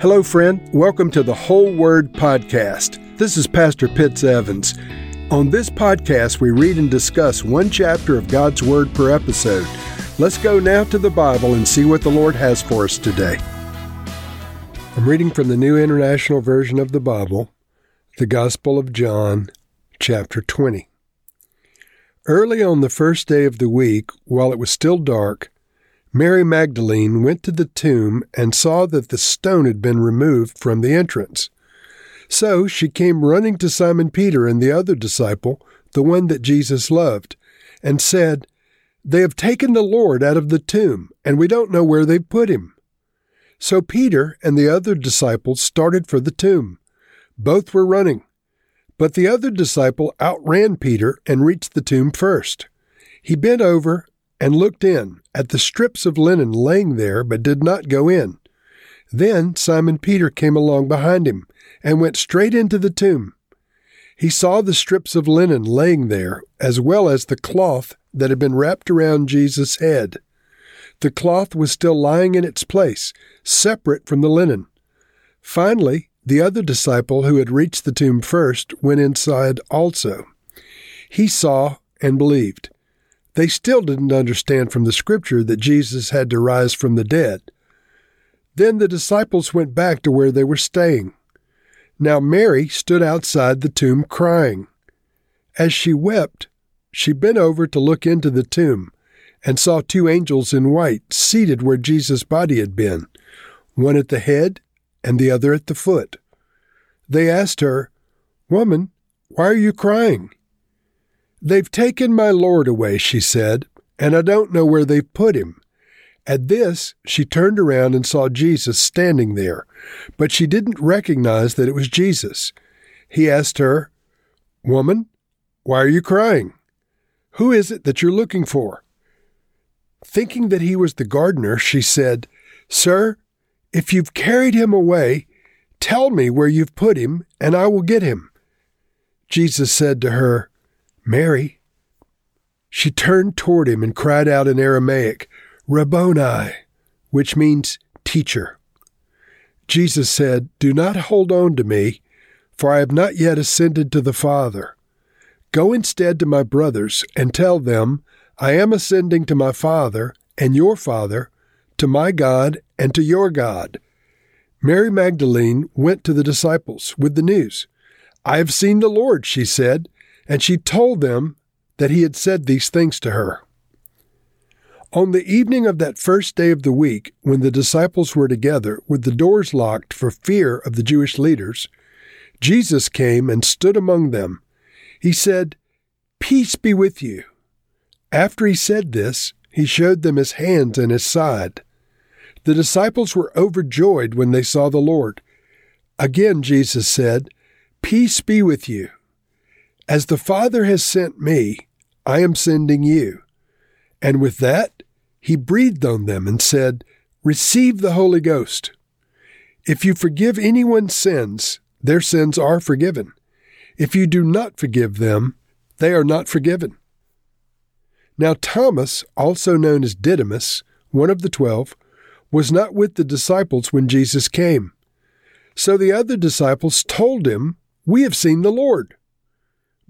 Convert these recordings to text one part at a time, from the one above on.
Hello, friend. Welcome to the Whole Word Podcast. This is Pastor Pitts Evans. On this podcast, we read and discuss one chapter of God's Word per episode. Let's go now to the Bible and see what the Lord has for us today. I'm reading from the New International Version of the Bible, the Gospel of John, chapter 20. Early on the first day of the week, while it was still dark, Mary Magdalene went to the tomb and saw that the stone had been removed from the entrance. So she came running to Simon Peter and the other disciple, the one that Jesus loved, and said, They have taken the Lord out of the tomb, and we don't know where they've put him. So Peter and the other disciple started for the tomb. Both were running. But the other disciple outran Peter and reached the tomb first. He bent over and looked in at the strips of linen laying there, but did not go in. Then Simon Peter came along behind him and went straight into the tomb. He saw the strips of linen laying there, as well as the cloth that had been wrapped around Jesus' head. The cloth was still lying in its place, separate from the linen. Finally, the other disciple who had reached the tomb first went inside also. He saw and believed. They still didn't understand from the scripture that Jesus had to rise from the dead. Then the disciples went back to where they were staying. Now Mary stood outside the tomb crying. As she wept, she bent over to look into the tomb and saw two angels in white seated where Jesus' body had been, one at the head and the other at the foot. They asked her, Woman, why are you crying? They've taken my Lord away, she said, and I don't know where they've put him. At this, she turned around and saw Jesus standing there, but she didn't recognize that it was Jesus. He asked her, Woman, why are you crying? Who is it that you're looking for? Thinking that he was the gardener, she said, Sir, if you've carried him away, tell me where you've put him, and I will get him. Jesus said to her, Mary. She turned toward him and cried out in Aramaic, Rabboni, which means teacher. Jesus said, Do not hold on to me, for I have not yet ascended to the Father. Go instead to my brothers and tell them, I am ascending to my Father and your Father, to my God and to your God. Mary Magdalene went to the disciples with the news. I have seen the Lord, she said, and she told them that he had said these things to her. On the evening of that first day of the week, when the disciples were together with the doors locked for fear of the Jewish leaders, Jesus came and stood among them. He said, Peace be with you. After he said this, he showed them his hands and his side. The disciples were overjoyed when they saw the Lord. Again, Jesus said, Peace be with you. As the Father has sent me, I am sending you. And with that, he breathed on them and said, Receive the Holy Ghost. If you forgive anyone's sins, their sins are forgiven. If you do not forgive them, they are not forgiven. Now, Thomas, also known as Didymus, one of the twelve, was not with the disciples when Jesus came. So the other disciples told him, We have seen the Lord.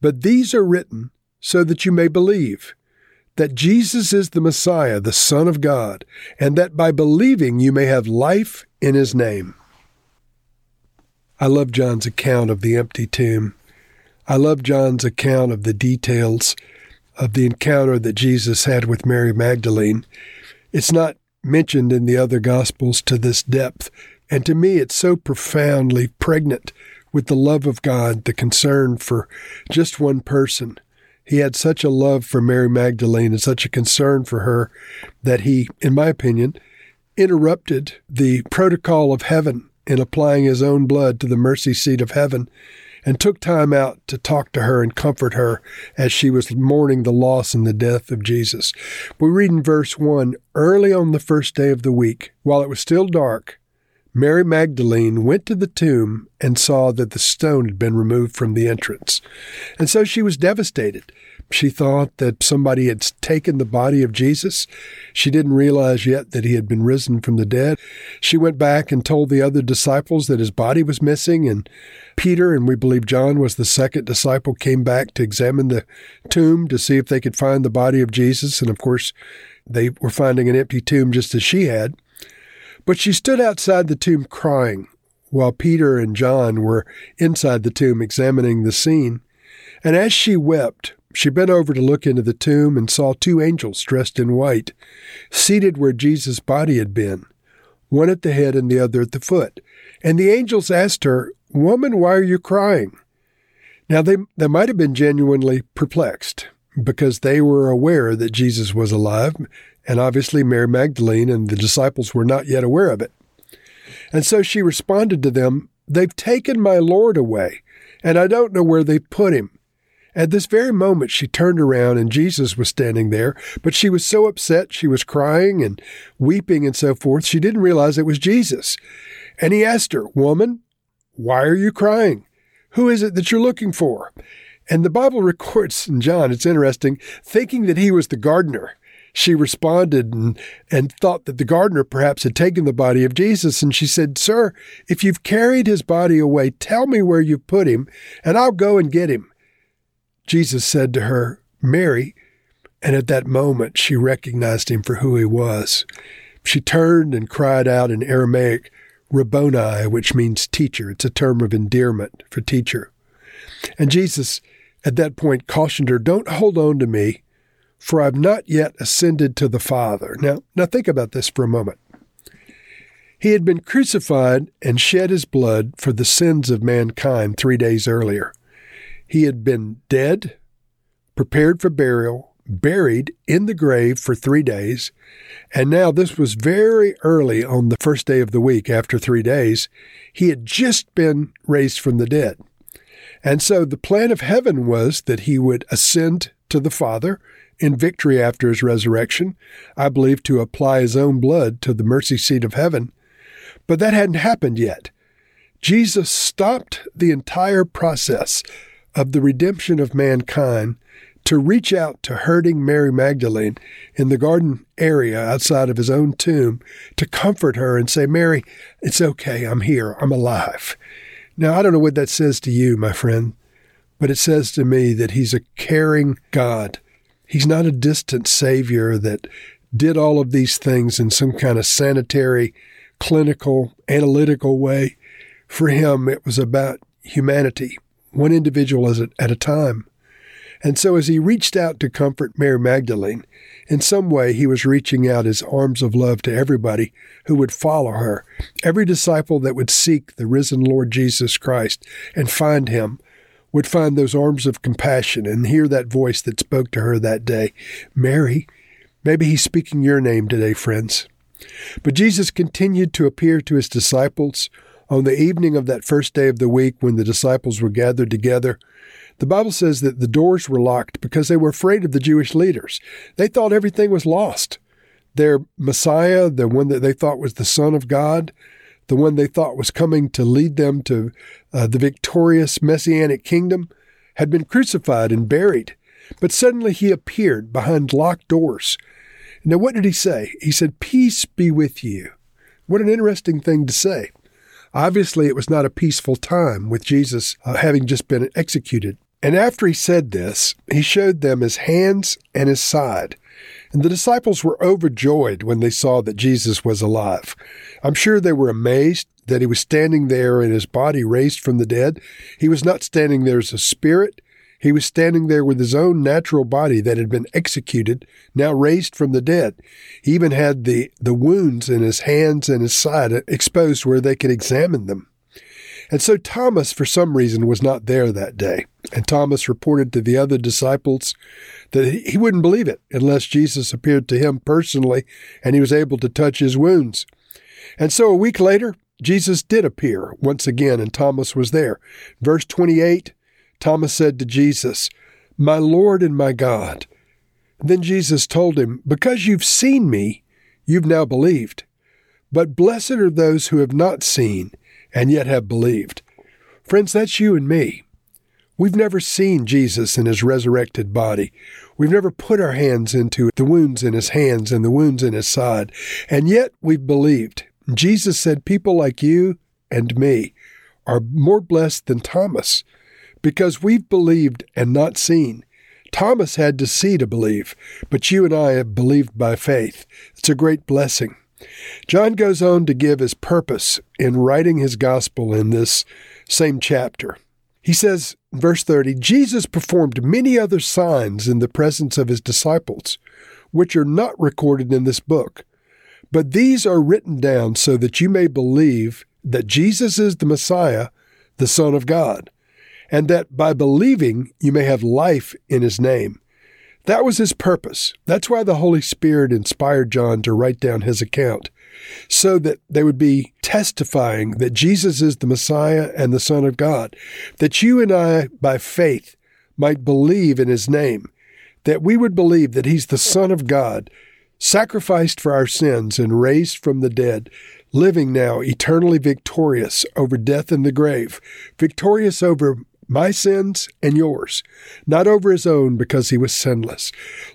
But these are written so that you may believe that Jesus is the Messiah, the Son of God, and that by believing you may have life in his name. I love John's account of the empty tomb. I love John's account of the details of the encounter that Jesus had with Mary Magdalene. It's not mentioned in the other Gospels to this depth, and to me it's so profoundly pregnant with the love of God, the concern for just one person. He had such a love for Mary Magdalene and such a concern for her that he, in my opinion, interrupted the protocol of heaven in applying his own blood to the mercy seat of heaven and took time out to talk to her and comfort her as she was mourning the loss and the death of Jesus. We read in verse 1 Early on the first day of the week, while it was still dark, Mary Magdalene went to the tomb and saw that the stone had been removed from the entrance. And so she was devastated. She thought that somebody had taken the body of Jesus. She didn't realize yet that he had been risen from the dead. She went back and told the other disciples that his body was missing, and Peter, and we believe John was the second disciple, came back to examine the tomb to see if they could find the body of Jesus. And of course, they were finding an empty tomb just as she had. But she stood outside the tomb crying while Peter and John were inside the tomb examining the scene. And as she wept, she bent over to look into the tomb and saw two angels dressed in white, seated where Jesus' body had been, one at the head and the other at the foot. And the angels asked her, Woman, why are you crying? Now, they, they might have been genuinely perplexed because they were aware that Jesus was alive, and obviously Mary Magdalene and the disciples were not yet aware of it. And so she responded to them, They've taken my Lord away, and I don't know where they've put him. At this very moment, she turned around and Jesus was standing there, but she was so upset, she was crying and weeping and so forth, she didn't realize it was Jesus. And he asked her, Woman, why are you crying? Who is it that you're looking for? And the Bible records in John, it's interesting, thinking that he was the gardener. She responded and, and thought that the gardener perhaps had taken the body of Jesus. And she said, Sir, if you've carried his body away, tell me where you've put him, and I'll go and get him. Jesus said to her, Mary, and at that moment she recognized him for who he was. She turned and cried out in Aramaic, Rabboni, which means teacher. It's a term of endearment for teacher. And Jesus, at that point, cautioned her, Don't hold on to me, for I've not yet ascended to the Father. Now, now think about this for a moment. He had been crucified and shed his blood for the sins of mankind three days earlier. He had been dead, prepared for burial, buried in the grave for three days, and now this was very early on the first day of the week after three days. He had just been raised from the dead. And so the plan of heaven was that he would ascend to the Father in victory after his resurrection, I believe to apply his own blood to the mercy seat of heaven. But that hadn't happened yet. Jesus stopped the entire process of the redemption of mankind to reach out to hurting Mary Magdalene in the garden area outside of his own tomb to comfort her and say, Mary, it's okay. I'm here. I'm alive. Now, I don't know what that says to you, my friend, but it says to me that he's a caring God. He's not a distant Savior that did all of these things in some kind of sanitary, clinical, analytical way. For him, it was about humanity one individual at a time. And so, as he reached out to comfort Mary Magdalene, in some way he was reaching out his arms of love to everybody who would follow her, every disciple that would seek the risen Lord Jesus Christ and find him would find those arms of compassion and hear that voice that spoke to her that day Mary. Maybe he's speaking your name today, friends. But Jesus continued to appear to his disciples on the evening of that first day of the week, when the disciples were gathered together, the Bible says that the doors were locked because they were afraid of the Jewish leaders. They thought everything was lost. Their Messiah, the one that they thought was the Son of God, the one they thought was coming to lead them to uh, the victorious messianic kingdom, had been crucified and buried. But suddenly he appeared behind locked doors. Now, what did he say? He said, Peace be with you. What an interesting thing to say. Obviously, it was not a peaceful time with Jesus uh, having just been executed. And after he said this, he showed them his hands and his side. And the disciples were overjoyed when they saw that Jesus was alive. I'm sure they were amazed that he was standing there in his body raised from the dead. He was not standing there as a spirit. He was standing there with his own natural body that had been executed, now raised from the dead. He even had the, the wounds in his hands and his side exposed where they could examine them. And so Thomas, for some reason, was not there that day. And Thomas reported to the other disciples that he wouldn't believe it unless Jesus appeared to him personally and he was able to touch his wounds. And so a week later, Jesus did appear once again, and Thomas was there. Verse 28 Thomas said to Jesus, My Lord and my God. then Jesus told him, Because you've seen me, you've now believed. But blessed are those who have not seen and yet have believed. Friends, that's you and me. We've never seen Jesus in his resurrected body. We've never put our hands into the wounds in his hands and the wounds in his side. And yet we've believed. Jesus said people like you and me are more blessed than Thomas because we've believed and not seen. Thomas had to see to believe, but you and I have believed by faith. It's a great blessing. John goes on to give his purpose in writing his gospel in this same chapter. He says, verse 30, Jesus performed many other signs in the presence of his disciples, which are not recorded in this book. But these are written down so that you may believe that Jesus is the Messiah, the Son of God, and that by believing you may have life in his name. That was his purpose. That's why the Holy Spirit inspired John to write down his account, so that they would be testifying that Jesus is the Messiah and the Son of God, that you and I, by faith, might believe in his name, that we would believe that he's the Son of God, sacrificed for our sins and raised from the dead, living now eternally victorious over death and the grave, victorious over my sins and yours, not over his own because he was sinless.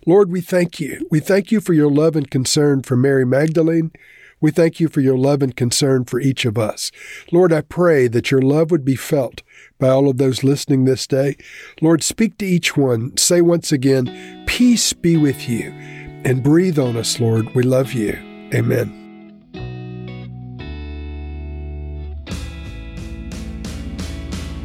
Lord, we thank you. We thank you for your love and concern for Mary Magdalene. We thank you for your love and concern for each of us. Lord, I pray that your love would be felt by all of those listening this day. Lord, speak to each one. Say once again, Peace be with you, and breathe on us, Lord. We love you. Amen.